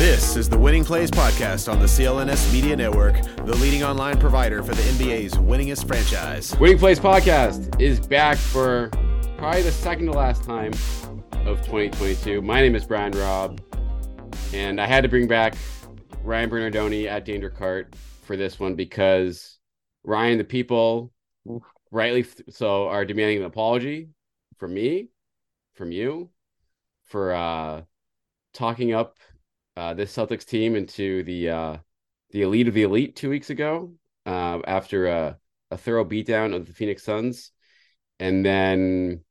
This is the Winning Plays Podcast on the CLNS Media Network, the leading online provider for the NBA's winningest franchise. Winning Plays Podcast is back for probably the second to last time of 2022. My name is Brian Robb, and I had to bring back Ryan Bernardoni at Danger Cart for this one because Ryan, the people, rightly so, are demanding an apology from me, from you, for uh, talking up uh, this Celtics team into the uh, the elite of the elite two weeks ago uh, after a, a thorough beatdown of the Phoenix Suns, and then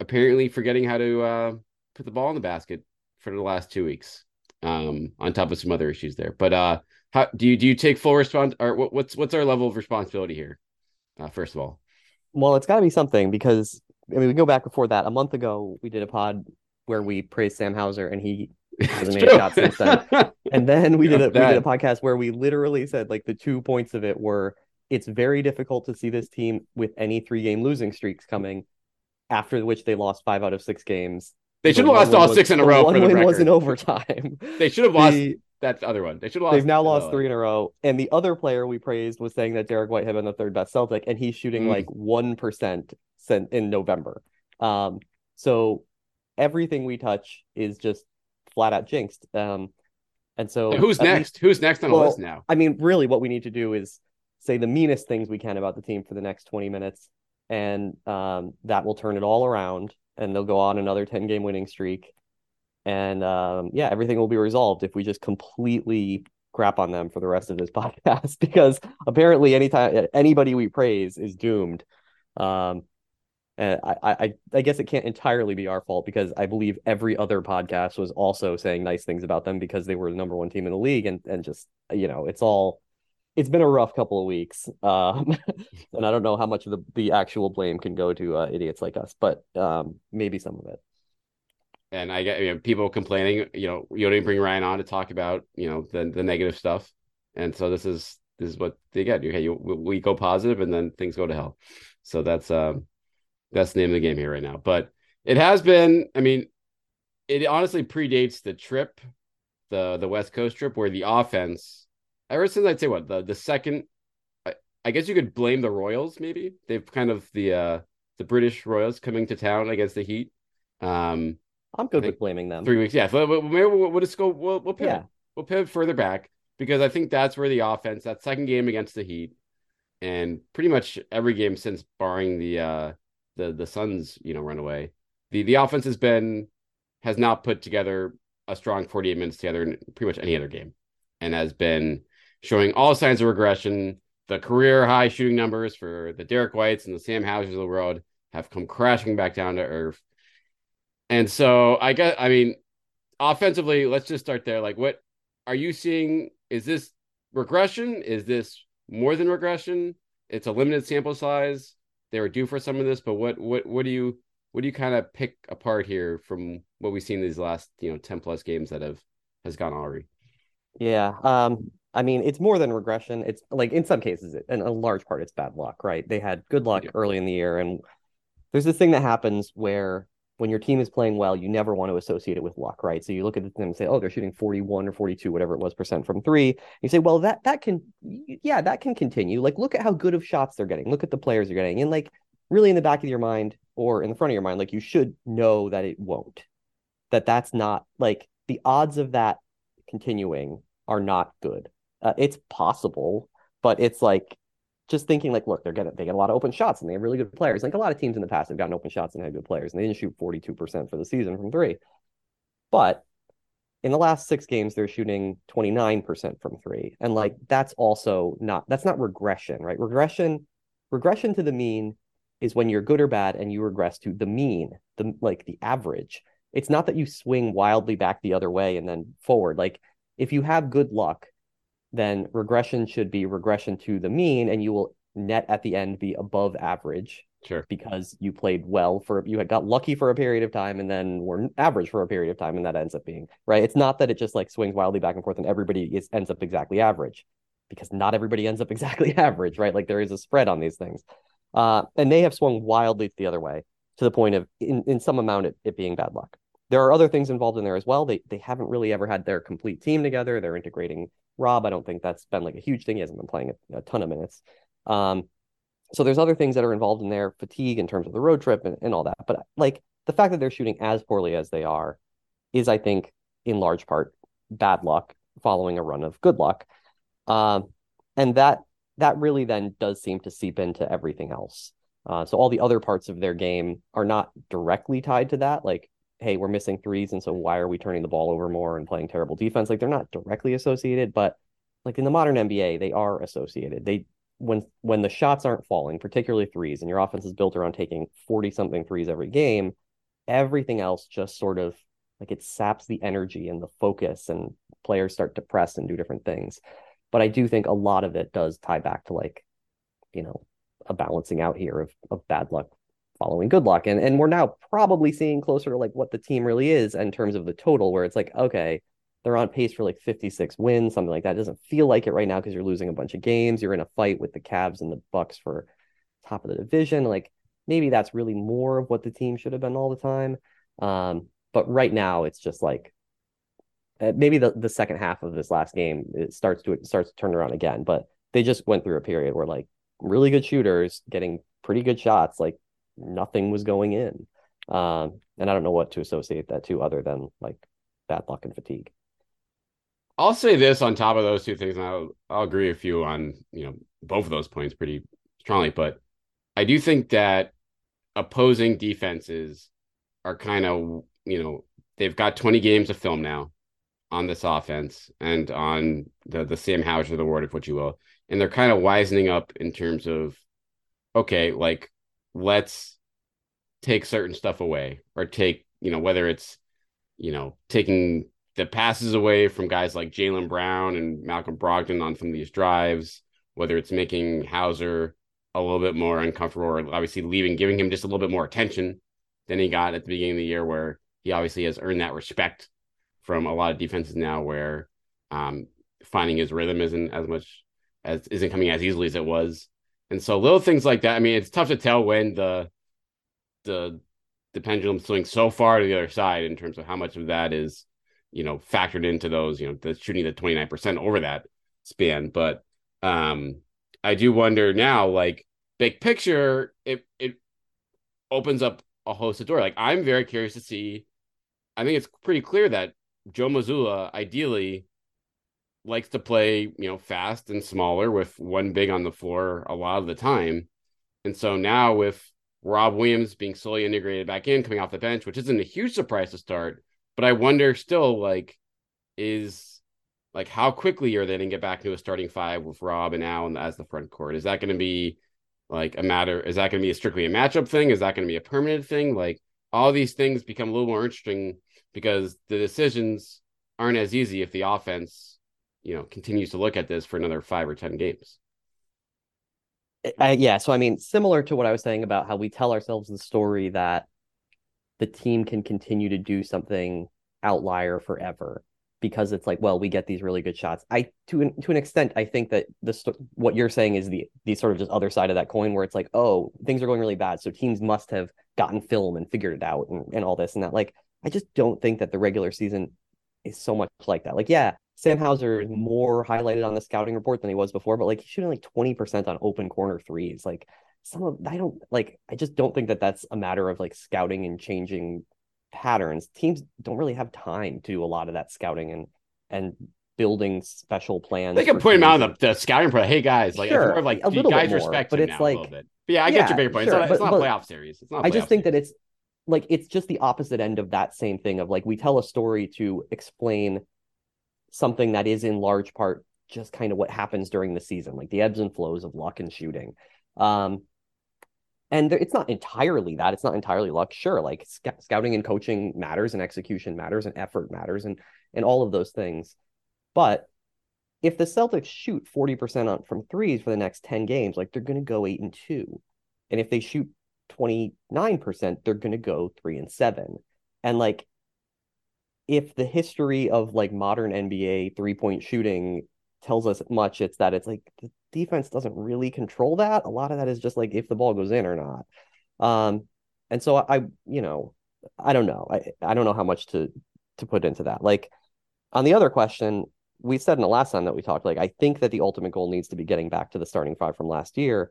apparently forgetting how to uh, put the ball in the basket for the last two weeks. Um, on top of some other issues there, but uh, how do you do you take full response or what, what's what's our level of responsibility here? Uh, first of all, well, it's got to be something because I mean we go back before that. A month ago, we did a pod where we praised Sam Hauser, and he hasn't made a shot since then. And then we did a we did a podcast where we literally said like the two points of it were it's very difficult to see this team with any three game losing streaks coming, after which they lost five out of six games. They should have lost all was, six in a row. One win record. was in overtime. They should have lost the, that other one. They should have lost. They've now lost three in a row. And the other player we praised was saying that Derrick White had been the third best Celtic, and he's shooting mm. like one percent in November. Um, so everything we touch is just flat out jinxed. Um, and so who's next? Least, Who's next on the list now? I mean, really, what we need to do is say the meanest things we can about the team for the next 20 minutes, and um, that will turn it all around, and they'll go on another 10 game winning streak. And um, yeah, everything will be resolved if we just completely crap on them for the rest of this podcast because apparently anytime anybody we praise is doomed. Um, and I, I, I guess it can't entirely be our fault because I believe every other podcast was also saying nice things about them because they were the number one team in the league, and and just you know, it's all, it's been a rough couple of weeks, um, and I don't know how much of the the actual blame can go to uh, idiots like us, but um, maybe some of it. And I get you know, people complaining, you know, you don't even bring Ryan on to talk about you know the the negative stuff, and so this is this is what they get. Okay, you we go positive, and then things go to hell. So that's um that's the name of the game here right now. But it has been, I mean, it honestly predates the trip, the the West Coast trip, where the offense, ever since I'd say what the the second, I, I guess you could blame the Royals. Maybe they've kind of the uh the British Royals coming to town against the Heat. Um, I'm good with blaming them. Three weeks, yeah. So maybe we'll, we'll just go. We'll we'll pivot. Yeah. We'll pivot further back because I think that's where the offense, that second game against the Heat, and pretty much every game since, barring the uh the the Suns, you know, run away. The the offense has been has not put together a strong 48 minutes together in pretty much any other game and has been showing all signs of regression. The career high shooting numbers for the Derrick Whites and the Sam Hausers of the world have come crashing back down to earth. And so I guess I mean offensively, let's just start there. Like what are you seeing? Is this regression? Is this more than regression? It's a limited sample size they were due for some of this, but what what what do you what do you kind of pick apart here from what we've seen these last you know 10 plus games that have has gone already yeah um i mean it's more than regression. It's like in some cases and a large part it's bad luck right? They had good luck yeah. early in the year and there's this thing that happens where when your team is playing well, you never want to associate it with luck, right? So you look at them and say, oh, they're shooting 41 or 42, whatever it was percent from three. You say, well, that that can, yeah, that can continue. Like, look at how good of shots they're getting. Look at the players they're getting, and like, really in the back of your mind or in the front of your mind, like you should know that it won't. That that's not like the odds of that continuing are not good. Uh, it's possible, but it's like just thinking like, look, they're getting they get a lot of open shots and they have really good players. Like a lot of teams in the past have gotten open shots and had good players, and they didn't shoot 42% for the season from three. But in the last six games, they're shooting 29% from three. And like that's also not that's not regression, right? Regression, regression to the mean is when you're good or bad and you regress to the mean, the like the average. It's not that you swing wildly back the other way and then forward. Like if you have good luck, then regression should be regression to the mean, and you will net at the end be above average. Sure. Because you played well for you had got lucky for a period of time and then were average for a period of time, and that ends up being right. It's not that it just like swings wildly back and forth and everybody is ends up exactly average, because not everybody ends up exactly average, right? Like there is a spread on these things. Uh, and they have swung wildly the other way to the point of in, in some amount it, it being bad luck. There are other things involved in there as well. They they haven't really ever had their complete team together. They're integrating Rob. I don't think that's been like a huge thing. He hasn't been playing a, a ton of minutes. Um, so there's other things that are involved in there, fatigue in terms of the road trip and, and all that. But like the fact that they're shooting as poorly as they are is, I think, in large part bad luck following a run of good luck. Um, and that that really then does seem to seep into everything else. Uh, so all the other parts of their game are not directly tied to that. Like hey, we're missing threes, and so why are we turning the ball over more and playing terrible defense? Like they're not directly associated, but like in the modern NBA, they are associated. They when when the shots aren't falling, particularly threes, and your offense is built around taking 40 something threes every game, everything else just sort of like it saps the energy and the focus and players start to press and do different things. But I do think a lot of it does tie back to like, you know, a balancing out here of, of bad luck following good luck. And and we're now probably seeing closer to like what the team really is in terms of the total, where it's like, okay, they're on pace for like 56 wins, something like that. It doesn't feel like it right now because you're losing a bunch of games. You're in a fight with the Cavs and the Bucks for top of the division. Like maybe that's really more of what the team should have been all the time. Um, but right now it's just like uh, maybe the, the second half of this last game it starts to it starts to turn around again. But they just went through a period where like really good shooters getting pretty good shots, like nothing was going in. Um, and I don't know what to associate that to other than like bad luck and fatigue. I'll say this on top of those two things, and I'll, I'll agree with you on you know both of those points pretty strongly. But I do think that opposing defenses are kind of you know they've got 20 games of film now on this offense and on the the Sam Hauser the word if what you will, and they're kind of wisening up in terms of okay, like let's take certain stuff away or take, you know, whether it's, you know, taking the passes away from guys like Jaylen Brown and Malcolm Brogdon on some of these drives, whether it's making Hauser a little bit more uncomfortable or obviously leaving, giving him just a little bit more attention than he got at the beginning of the year, where he obviously has earned that respect from a lot of defenses now where um, finding his rhythm isn't as much as isn't coming as easily as it was and so little things like that. I mean, it's tough to tell when the the the pendulum swings so far to the other side in terms of how much of that is, you know, factored into those, you know, the shooting the 29% over that span. But um I do wonder now, like big picture, it it opens up a host of door. Like I'm very curious to see. I think it's pretty clear that Joe Mazzulla ideally likes to play, you know, fast and smaller with one big on the floor a lot of the time. And so now with Rob Williams being slowly integrated back in, coming off the bench, which isn't a huge surprise to start, but I wonder still like is like how quickly are they going to get back to a starting five with Rob and Allen as the front court? Is that going to be like a matter? Is that going to be a strictly a matchup thing? Is that going to be a permanent thing? Like all these things become a little more interesting because the decisions aren't as easy if the offense you know continues to look at this for another five or ten games. Uh, yeah, so I mean, similar to what I was saying about how we tell ourselves the story that the team can continue to do something outlier forever because it's like, well, we get these really good shots. I to an, to an extent, I think that this what you're saying is the the sort of just other side of that coin, where it's like, oh, things are going really bad, so teams must have gotten film and figured it out and, and all this and that. Like, I just don't think that the regular season is so much like that. Like, yeah, Sam Hauser is more highlighted on the scouting report than he was before, but like he's shooting like 20% on open corner threes. Like some of I don't like I just don't think that that's a matter of like scouting and changing patterns. Teams don't really have time to do a lot of that scouting and and building special plans. They can put him out on the, the scouting pro. Hey guys, like Sure, like a little guys bit more, respect but it's like- a little bit. But yeah, I Yeah, get your bigger point. sure, it's not, it's not a playoff series. It's not. I I just think that it's like it's just the opposite end of that same thing of like we tell a story to explain something that is in large part just kind of what happens during the season, like the ebbs and flows of luck and shooting. Um, and there, it's not entirely that. It's not entirely luck. Sure, like sc- scouting and coaching matters, and execution matters, and effort matters, and and all of those things. But if the Celtics shoot forty percent on from threes for the next ten games, like they're going to go eight and two, and if they shoot 29%, they're going to go 3 and 7. And like if the history of like modern NBA three-point shooting tells us much, it's that it's like the defense doesn't really control that. A lot of that is just like if the ball goes in or not. Um and so I, you know, I don't know. I I don't know how much to to put into that. Like on the other question, we said in the last time that we talked, like I think that the ultimate goal needs to be getting back to the starting five from last year.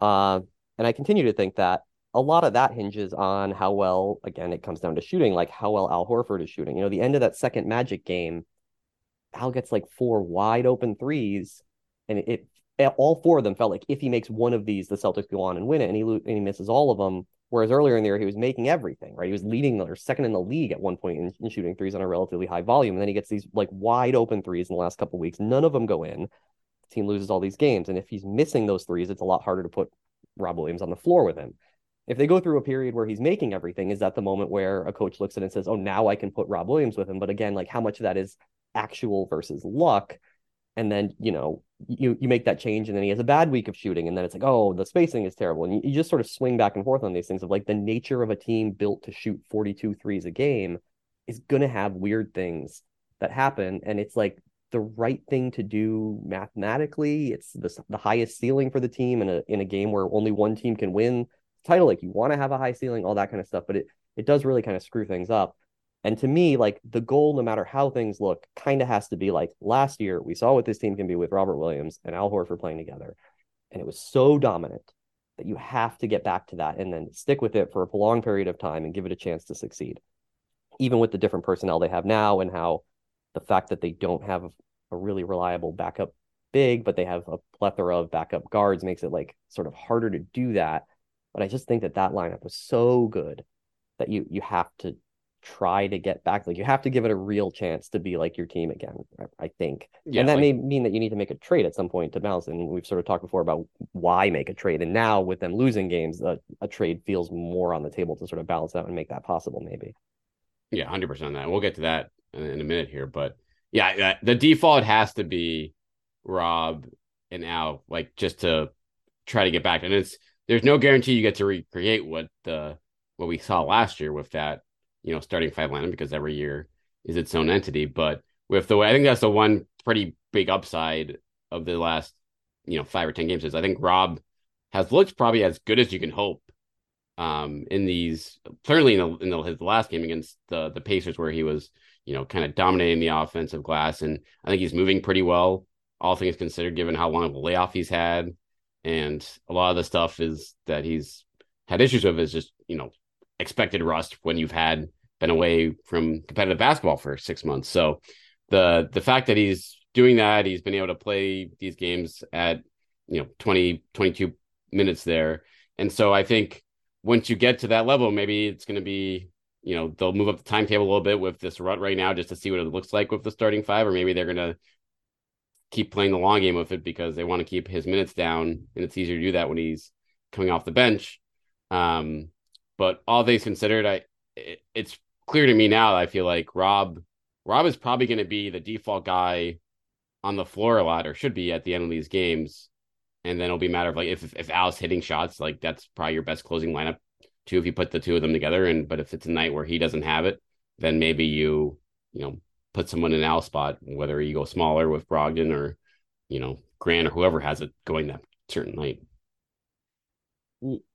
Uh, and I continue to think that a lot of that hinges on how well, again, it comes down to shooting, like how well Al Horford is shooting. You know, the end of that second Magic game, Al gets like four wide open threes, and it, it all four of them felt like if he makes one of these, the Celtics go on and win it, and he and he misses all of them. Whereas earlier in the year, he was making everything, right? He was leading or second in the league at one point in, in shooting threes on a relatively high volume. And then he gets these like wide open threes in the last couple weeks. None of them go in. The team loses all these games. And if he's missing those threes, it's a lot harder to put Rob Williams on the floor with him. If they go through a period where he's making everything, is that the moment where a coach looks at it and says, Oh, now I can put Rob Williams with him? But again, like how much of that is actual versus luck? And then, you know, you you make that change and then he has a bad week of shooting, and then it's like, oh, the spacing is terrible. And you, you just sort of swing back and forth on these things of like the nature of a team built to shoot 42 threes a game is gonna have weird things that happen. And it's like the right thing to do mathematically. It's the, the highest ceiling for the team in a in a game where only one team can win title. Like you want to have a high ceiling, all that kind of stuff, but it it does really kind of screw things up. And to me, like the goal, no matter how things look, kind of has to be like last year we saw what this team can be with Robert Williams and Al Horford playing together, and it was so dominant that you have to get back to that and then stick with it for a prolonged period of time and give it a chance to succeed. Even with the different personnel they have now and how the fact that they don't have a really reliable backup big, but they have a plethora of backup guards makes it like sort of harder to do that. But I just think that that lineup was so good that you you have to try to get back. Like you have to give it a real chance to be like your team again. I, think, Yeah, and that like- may mean that you need to make a trade at some point to balance. And we've sort of talked before about why make a trade. And now with them losing games, a, a trade feels more on the table to sort of balance out and make that possible. Maybe. Yeah, hundred percent on that. We'll get to that in, in a minute here, but yeah, the default has to be Rob and Al, like just to try to get back. And it's there's no guarantee you get to recreate what the what we saw last year with that, you know, starting five lineup because every year is its own entity. But with the way I think that's the one pretty big upside of the last, you know, five or ten games is I think Rob has looked probably as good as you can hope um in these certainly in, the, in the, his last game against the the Pacers where he was you know kind of dominating the offensive glass and I think he's moving pretty well all things considered given how long of a layoff he's had and a lot of the stuff is that he's had issues with is just you know expected rust when you've had been away from competitive basketball for 6 months. So the the fact that he's doing that he's been able to play these games at you know 20 22 minutes there. And so I think once you get to that level, maybe it's going to be, you know, they'll move up the timetable a little bit with this rut right now just to see what it looks like with the starting five, or maybe they're going to keep playing the long game with it because they want to keep his minutes down, and it's easier to do that when he's coming off the bench. Um, but all things considered, I it, it's clear to me now. I feel like Rob Rob is probably going to be the default guy on the floor a lot, or should be at the end of these games and then it'll be a matter of like if if Al's hitting shots, like that's probably your best closing lineup too if you put the two of them together. And but if it's a night where he doesn't have it, then maybe you you know put someone in Al's spot, whether you go smaller with Brogdon or you know Grant or whoever has it going that certain night.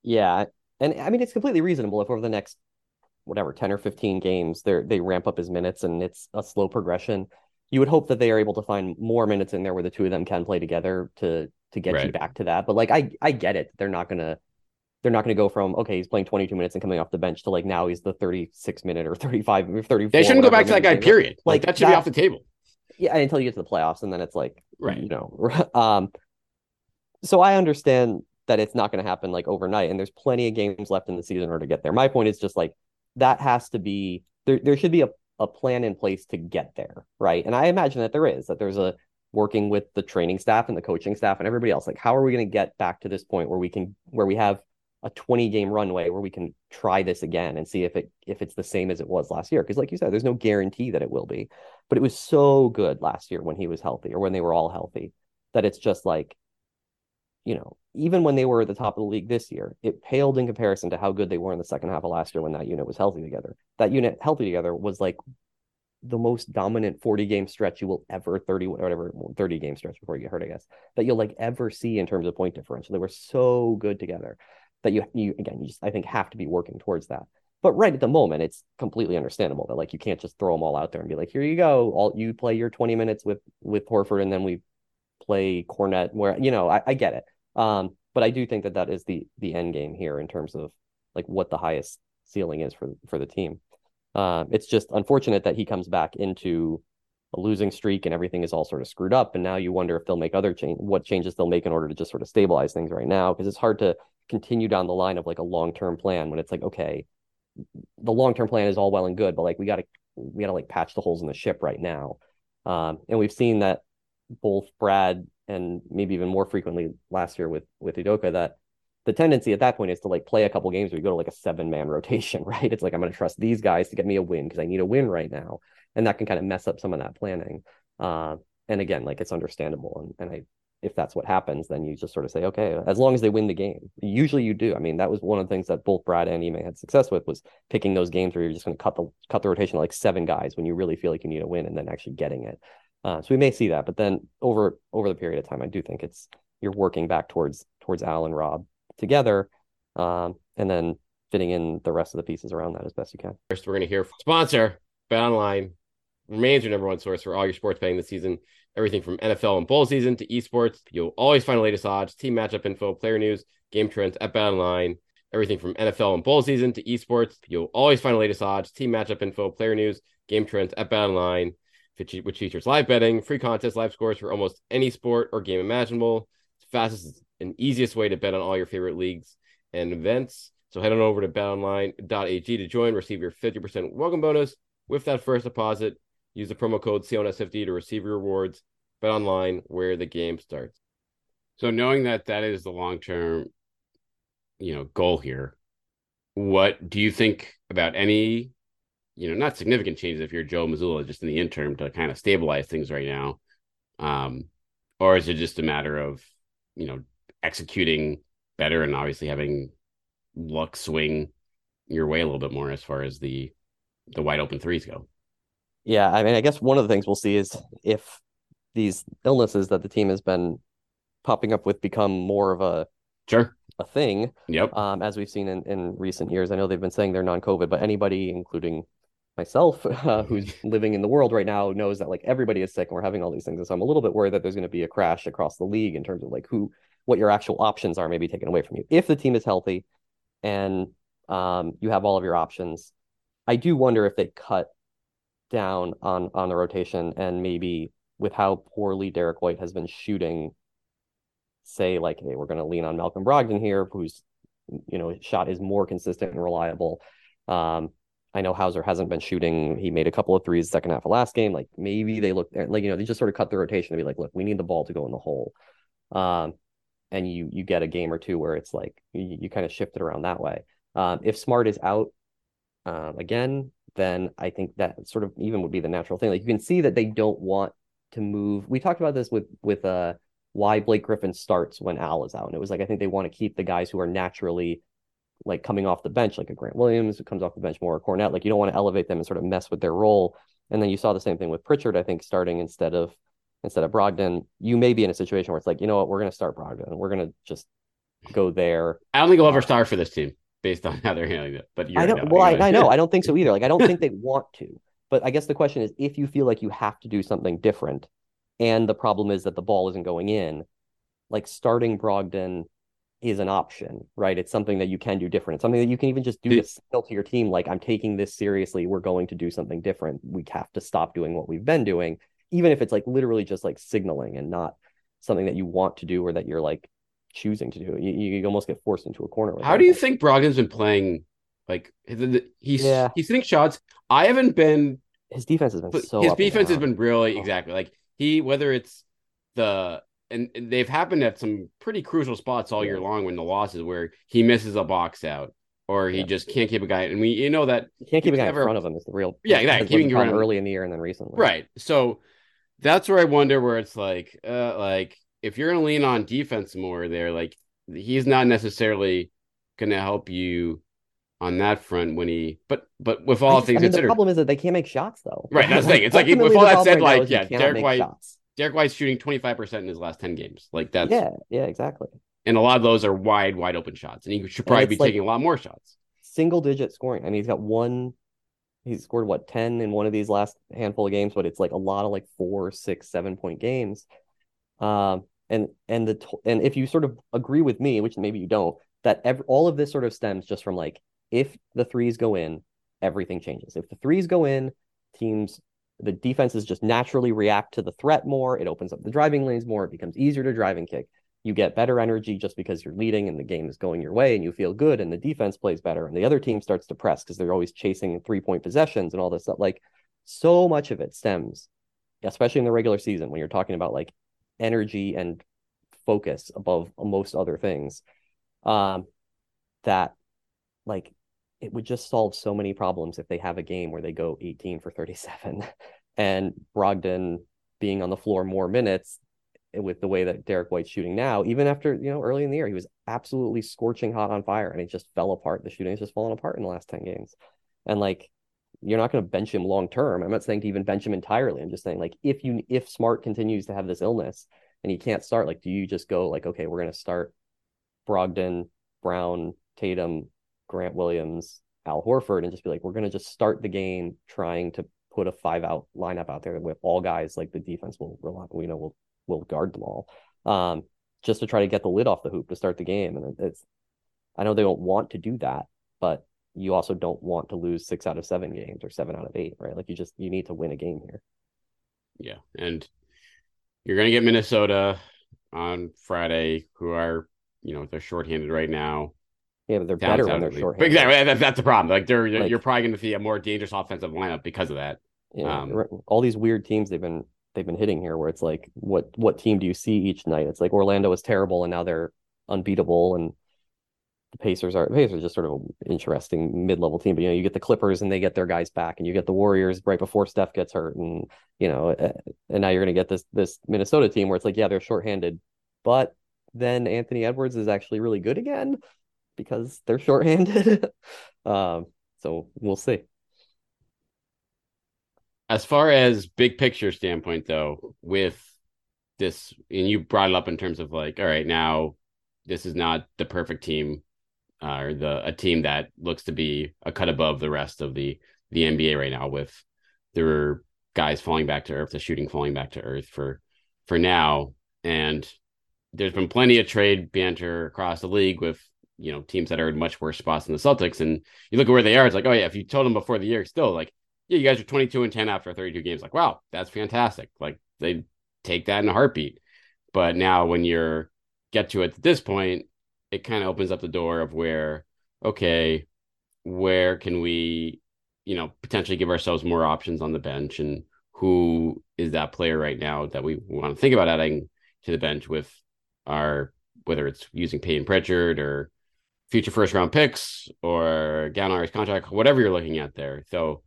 Yeah, and I mean it's completely reasonable if over the next whatever 10 or 15 games they they ramp up his minutes and it's a slow progression. You would hope that they are able to find more minutes in there where the two of them can play together to to get you back to that. But like I I get it. They're not going to they're not going to go from okay he's playing 22 minutes and coming off the bench to like now he's the 36 minute or 35 or 34 they shouldn't go back to that guy period. Like, like that should that, be off the table. Yeah until you get to the playoffs and then it's like right. you know um so i understand that it's not going to happen like overnight and there's plenty of games left in the season in order to get there. My point is just like that has to be there there should be a, a plan in place to get there right? And i imagine that there is that there's a working with the training staff and the coaching staff and everybody else. Like how are we going to get back to this point where we can where we have a 20 game runway where we can try this again and see if it if it's the same as it was last year. Because like you said there's no guarantee that it will be but it was so good last year when he was healthy or when they were all healthy that it's just like you know even when they were at the top of the league this year it paled in comparison to how good they were in the second half of last year when that unit was healthy together. That unit healthy together was like the most dominant 40 game stretch you will ever 30 whatever 30 game stretch before you get hurt i guess that you'll like ever see in terms of point differential. They were so good together that you you again you just I think have to be working towards that. But right at the moment, it's completely understandable that like you can't just throw them all out there and be like, here you go, all you play your 20 minutes with with Horford, and then we play Kornet. Where you know I, I get it, um, but I do think that that is the the end game here in terms of like what the highest ceiling is for for the team. Uh, it's just unfortunate that he comes back into a losing streak and everything is all sort of screwed up. And now you wonder if they'll make other change, what changes they'll make in order to just sort of stabilize things right now, because it's hard to continue down the line of like a long term plan when it's like okay the long term plan is all well and good but like we got to we got to like patch the holes in the ship right now um, and we've seen that both Brad and maybe even more frequently last year with with Udoka that the tendency at that point is to like play a couple games where you go to like a seven man rotation, right? It's like I'm going to trust these guys to get me a win because I need a win right now, and that can kind of mess up some of that planning. Uh, and again, like it's understandable, and and I if that's what happens, then you just sort of say, okay, as long as they win the game. Usually you do. I mean, that was one of the things that both Brad and Ime had success with was picking those games where you're just going to cut the cut the rotation like seven guys when you really feel like you need a win and then actually getting it. Uh, so we may see that, but then over over the period of time, I do think it's you're working back towards towards Al and Rob together, um, and then fitting in the rest of the pieces around that as best you can. First, we're going to hear sponsor Bet Online remains your number one source for all your sports betting this season everything from NFL and bowl season to esports. You'll always find the latest odds, team matchup info, player news, game trends at Bet Online. Everything from NFL and bowl season to esports. You'll always find the latest odds, team matchup info, player news, game trends at Bet Online, which features live betting, free contests, live scores for almost any sport or game imaginable. It's fastest and easiest way to bet on all your favorite leagues and events. So head on over to betonline.ag to join, receive your 50% welcome bonus with that first deposit. Use the promo code CLNS50 to receive your rewards. Bet online where the game starts. So knowing that that is the long term, you know, goal here, what do you think about any, you know, not significant changes if you're Joe Mazzulla, just in the interim to kind of stabilize things right now, um, or is it just a matter of, you know, executing better and obviously having luck swing your way a little bit more as far as the the wide open threes go? Yeah, I mean, I guess one of the things we'll see is if these illnesses that the team has been popping up with become more of a sure a thing. Yep. Um, as we've seen in, in recent years, I know they've been saying they're non-COVID, but anybody, including myself, uh, who's living in the world right now, knows that like everybody is sick and we're having all these things. And so I'm a little bit worried that there's going to be a crash across the league in terms of like who, what your actual options are, maybe taken away from you. If the team is healthy and um, you have all of your options, I do wonder if they cut down on on the rotation and maybe with how poorly Derrick White has been shooting, say like, hey, we're going to lean on Malcolm Brogdon here, whose you know shot is more consistent and reliable. Um, I know Hauser hasn't been shooting. He made a couple of threes second half of last game. Like maybe they look like you know they just sort of cut the rotation to be like, look, we need the ball to go in the hole. Um, and you you get a game or two where it's like you, you kind of shift it around that way. Um, if Smart is out um, again, then I think that sort of even would be the natural thing. Like you can see that they don't want to move. We talked about this with with uh why Blake Griffin starts when Al is out, and it was like I think they want to keep the guys who are naturally like coming off the bench, like a Grant Williams who comes off the bench more, or Kornet. Like you don't want to elevate them and sort of mess with their role. And then you saw the same thing with Pritchard. I think starting instead of instead of Brogdon, you may be in a situation where it's like you know what, we're going to start Brogdon, we're going to just go there. I don't think he'll ever start for this team based on how they're handling it. But I don't. well, I, I know. I don't think so either. Like I don't think they want to. But I guess the question is, if you feel like you have to do something different, and the problem is that the ball isn't going in, like starting Brogdon is an option, right? It's something that you can do different. It's something that you can even just do to signal to your team, like, I'm taking this seriously. We're going to do something different. We have to stop doing what we've been doing, even if it's like literally just like signaling and not something that you want to do or that you're like choosing to do. You, you almost get forced into a corner. How do you think Brogdon's been playing? Like he's yeah. he's hitting shots. I haven't been. His defense has been so. His defense has been really oh. exactly like he whether it's the and, they've happened at some pretty crucial spots all year long when the losses where he misses a box out or he yeah. just can't keep a guy. And we, you know that you can't keep a guy ever, in front of him is the real. Yeah, exactly. Keeping around early in the year and then recently. Right. So that's where I wonder where it's like, uh, like if you're going to lean on defense more there, like he's not necessarily going to help you on that front when he but but with all just, things I mean, considered, the problem is that they can't make shots though. Right, that's the thing. It's like with all that said, like yeah, Derrick White, shots. Derrick White's shooting 25% in his last 10 games. Like that's yeah, yeah, exactly. And a lot of those are wide, wide open shots. And he should probably be like taking a lot more shots. Single digit scoring. I mean, he's got one, he's scored what, 10 in one of these last handful of games, but it's like a lot of like four, six, seven point games. Um, and and the and if you sort of agree with me, which maybe you don't, that all of this sort of stems just from like if the threes go in, everything changes. If the threes go in, teams the defenses just naturally react to the threat more. It opens up the driving lanes more. It becomes easier to drive and kick. You get better energy just because you're leading and the game is going your way and you feel good and the defense plays better and the other team starts to press because they're always chasing three point possessions and all this stuff. Like so much of it stems, especially in the regular season when you're talking about like energy and focus above most other things. Um, that like it would just solve so many problems if they have a game where they go 18 for 37 and Brogdon being on the floor more minutes with the way that Derrick White's shooting now, even after, you know, early in the year, he was absolutely scorching hot on fire and it just fell apart. The shooting has just fallen apart in the last 10 games. And like, you're not going to bench him long term. I'm not saying to even bench him entirely. I'm just saying, like, if you, if Smart continues to have this illness and he can't start, like, do you just go, like, okay, we're going to start Brogdon, Brown, Tatum, Grant Williams, Al Horford, and just be like, we're going to just start the game trying to put a five out lineup out there with all guys like the defense will rely, you know, will will guard them all, um, just to try to get the lid off the hoop to start the game. And it's, I know they don't want to do that, but you also don't want to lose six out of seven games or seven out of eight, right? Like you just you need to win a game here. Yeah, and you're going to get Minnesota on Friday, who are you know they're shorthanded right now. Yeah, but they're better when they're short. Exactly, that's, that's the problem. Like they're like, you're probably going to see a more dangerous offensive lineup because of that. Yeah, um, all these weird teams they've been they've been hitting here, where it's like, what what team do you see each night? It's like Orlando is terrible, and now they're unbeatable, and the Pacers are Pacers are just sort of an interesting mid level team. But you know, you get the Clippers and they get their guys back, and you get the Warriors right before Steph gets hurt, and you know, and now you're going to get this this Minnesota team where it's like, yeah, they're shorthanded, but then Anthony Edwards is actually really good again because they're shorthanded. um, so we'll see. As far as big picture standpoint, though, with this, and you brought it up in terms of like, all right, now this is not the perfect team, uh, or the a team that looks to be a cut above the rest of the the NBA right now. With their guys falling back to earth, the shooting falling back to earth for for now, and there's been plenty of trade banter across the league with you know teams that are in much worse spots than the Celtics. And you look at where they are, it's like, oh yeah, if you told them before the year, still like, yeah, you guys are 22 and 10 after 32 games. Like, wow, that's fantastic. Like they take that in a heartbeat. But now when you're get to it at this point, it kind of opens up the door of where, okay, where can we, you know, potentially give ourselves more options on the bench and who is that player right now that we want to think about adding to the bench with our whether it's using Payton Pritchard or future first round picks or Gallinari's contract, whatever you're looking at there. So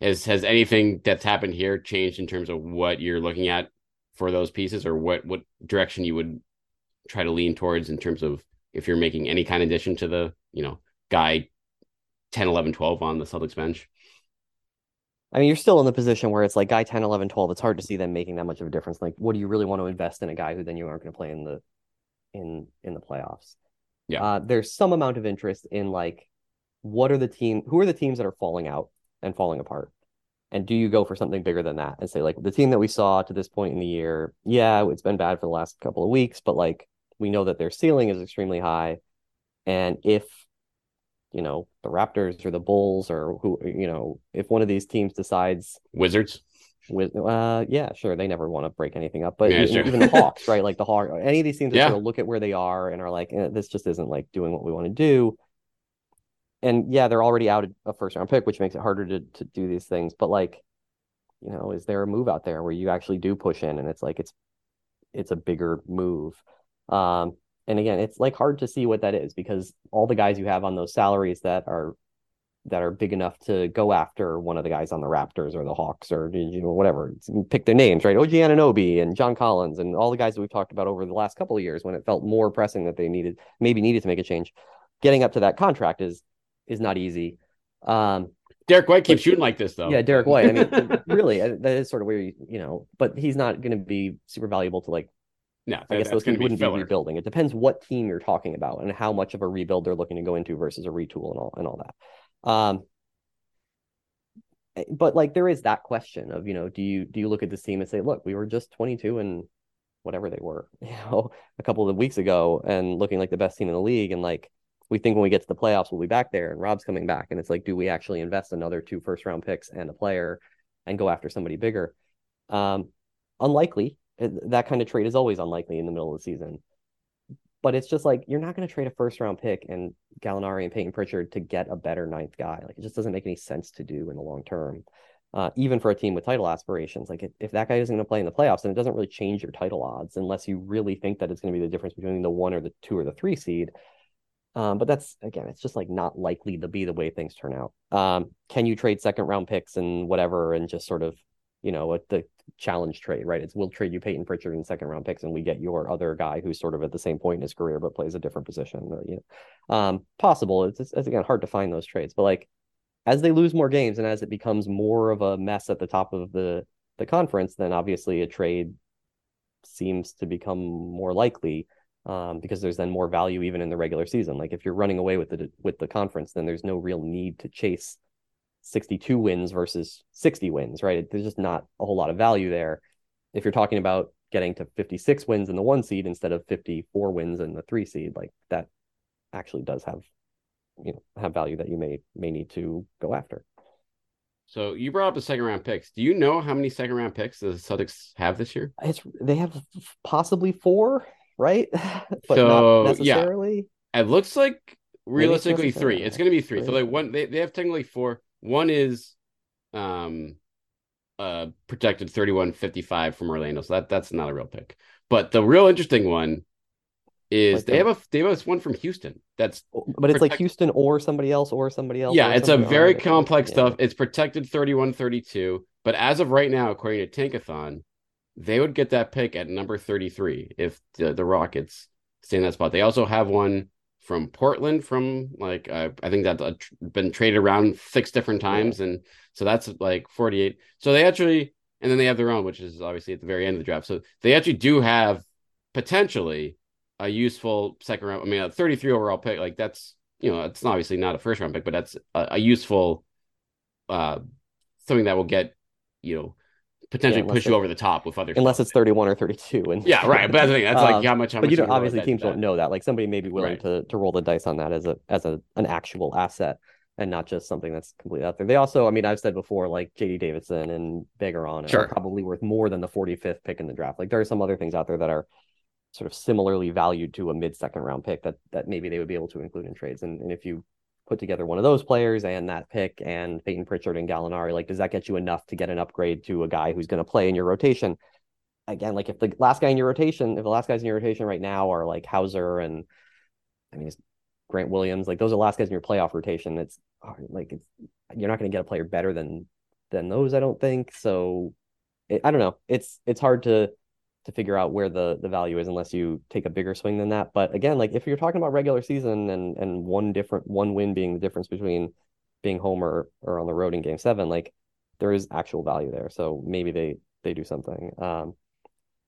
has has anything that's happened here changed in terms of what you're looking at for those pieces or what what direction you would try to lean towards in terms of if you're making any kind of addition to the, you know, guy 10, 11, 12 on the Celtics bench? I mean, you're still in the position where it's like guy 10, 11, 12. It's hard to see them making that much of a difference. Like, what do you really want to invest in a guy who then you aren't going to play in the in in the playoffs? Yeah. Uh, there's some amount of interest in like what are the team who are the teams that are falling out and falling apart? And do you go for something bigger than that and say like the team that we saw to this point in the year, yeah, it's been bad for the last couple of weeks, but like we know that their ceiling is extremely high. And if, you know, the Raptors or the Bulls or who, you know, if one of these teams decides Wizards, with uh yeah sure they never want to break anything up but yeah, even, sure. even the hawks right like the hawk any of these teams yeah. sort of look at where they are and are like eh, this just isn't like doing what we want to do and yeah they're already out of a first round pick which makes it harder to to do these things but like you know is there a move out there where you actually do push in and it's like it's it's a bigger move um and again it's like hard to see what that is because all the guys you have on those salaries that are that are big enough to go after one of the guys on the Raptors or the Hawks or you know whatever. Pick their names, right? OG Anunoby and John Collins and all the guys that we've talked about over the last couple of years when it felt more pressing that they needed maybe needed to make a change. Getting up to that contract is is not easy. Um, Derrick White keeps but, shooting like this though. Yeah, Derrick White. I mean, really, that is sort of where you, you know, but he's not going to be super valuable to like. No, I guess those teams wouldn't be rebuilding. It depends what team you're talking about and how much of a rebuild they're looking to go into versus a retool and all and all that. Um, eh, but like there is that question of you know do you do you look at this team and say look we were just 22 and whatever they were you know a couple of weeks ago and looking like the best team in the league. And like we think when we get to the playoffs we'll be back there and Rob's coming back. And it's like do we actually invest another two first round picks and a player and go after somebody bigger? Um unlikely that kind of trade is always unlikely in the middle of the season but it's just like you're not going to trade a first round pick and Gallinari and Payton Pritchard to get a better ninth guy. Like it just doesn't make any sense to do in the long term. Uh, even for a team with title aspirations, like if, if that guy isn't going to play in the playoffs, then it doesn't really change your title odds unless you really think that it's going to be the difference between the one or the two or the three seed. Um, but that's again, it's just like not likely to be the way things turn out. Um, can you trade second round picks and whatever and just sort of you know, the challenge trade, right? It's we'll trade you Payton Pritchard in second round picks, and we get your other guy who's sort of at the same point in his career but plays a different position. Uh, you know, um, possible. It's, it's, it's again hard to find those trades, but like as they lose more games and as it becomes more of a mess at the top of the the conference, then obviously a trade seems to become more likely um, because there's then more value even in the regular season. Like if you're running away with the with the conference, then there's no real need to chase 62 wins versus 60 wins, right? There's just not a whole lot of value there. If you're talking about getting to 56 wins in the one seed instead of 54 wins in the three seed, like that actually does have, you know, have value that you may may need to go after. So you brought up the second round picks. Do you know how many second round picks the Celtics have this year? It's they have possibly four, right? but so, not necessarily. Yeah. It looks like realistically three. It's going to be three. three. So like one, they, they have technically four. One is um uh protected 3155 from Orlando. So that that's not a real pick. But the real interesting one is like they have a they have one from Houston. That's but it's protect- like Houston or somebody else or somebody else. Yeah, it's a very complex yeah. stuff. It's protected 3132. But as of right now, according to Tankathon, they would get that pick at number 33 if the, the Rockets stay in that spot. They also have one from Portland from like uh, I think that's uh, been traded around six different times yeah. and so that's like 48 so they actually and then they have their own which is obviously at the very end of the draft so they actually do have potentially a useful second round I mean a 33 overall pick like that's you know it's obviously not a first round pick but that's a, a useful uh something that will get you know potentially yeah, push you over the top with other unless stuff. it's 31 or 32 and yeah right but that's the thing that's like um, how much how but much you know obviously teams don't know that like somebody may be willing right. to to roll the dice on that as a as a an actual asset and not just something that's completely out there they also i mean i've said before like jd davison and Begarin sure. are probably worth more than the 45th pick in the draft like there are some other things out there that are sort of similarly valued to a mid second round pick that that maybe they would be able to include in trades and, and if you put together one of those players and that pick and Payton Pritchard and Gallinari, like does that get you enough to get an upgrade to a guy who's going to play in your rotation? Again, like if the last guy in your rotation, if the last guys in your rotation right now are like Hauser and I mean Grant Williams, like those are the last guys in your playoff rotation. It's like it's you're not going to get a player better than than those, I don't think. So it, I don't know. It's it's hard to to figure out where the the value is unless you take a bigger swing than that. But again, like if you're talking about regular season and and one different one win being the difference between being home or, or on the road in game seven, like there is actual value there. So maybe they they do something. Um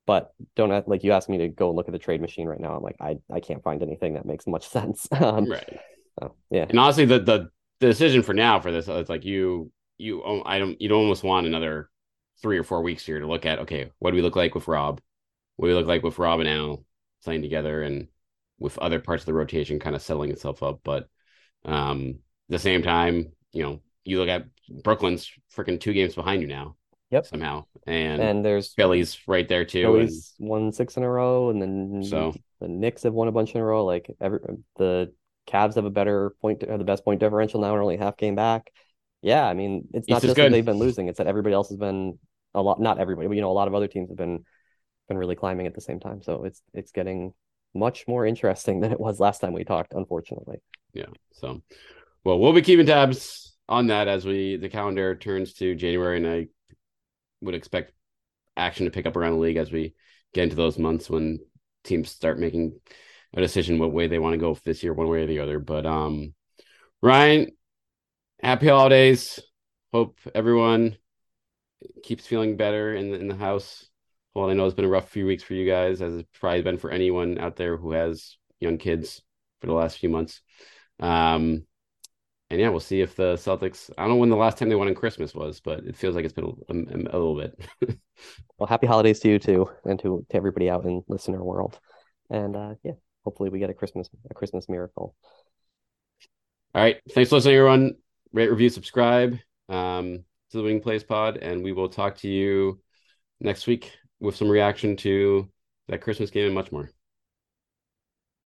but don't have, like you asked me to go look at the trade machine right now. I'm like, I I can't find anything that makes much sense. Um, right. So, yeah. And honestly, the, the the decision for now for this, it's like you you I don't you don't almost want another three or four weeks here to look at okay, what do we look like with Rob? What do we look like with Rob and Al? playing together and with other parts of the rotation kind of settling itself up. But um, at the same time, you know, you look at Brooklyn's freaking two games behind you now. Yep. Somehow, and and there's Philly's right there too. Philly's won six in a row, and then So- the Knicks have won a bunch in a row. Like every the Cavs have a better point, or the best point differential now, and only half game back. Yeah, I mean, it's not East just that they've been losing; it's that everybody else has been a lot. Not everybody, but you know, a lot of other teams have been been really climbing at the same time. So it's it's getting much more interesting than it was last time we talked. Unfortunately, Yeah. So, well, we'll be keeping tabs on that as we the calendar turns to January, and I would expect action to pick up around the league as we get into those months when teams start making a decision what way they want to go this year, one way or the other. But um, Ryan, happy holidays. Hope everyone keeps feeling better in the in the house. Well, I know it's been a rough few weeks for you guys, as it's probably been for anyone out there who has young kids for the last few months. Um, and yeah, we'll see if the Celtics. I don't know when the last time they won on Christmas was, but it feels like it's been a, a, a little bit. well, happy holidays to you too, and to to everybody out in listener world. And uh, yeah, hopefully we get a Christmas a Christmas miracle. All right, thanks for listening, everyone. Rate, review, subscribe um, to the Winning Plays Pod, and we will talk to you next week with some reaction to that Christmas game and much more.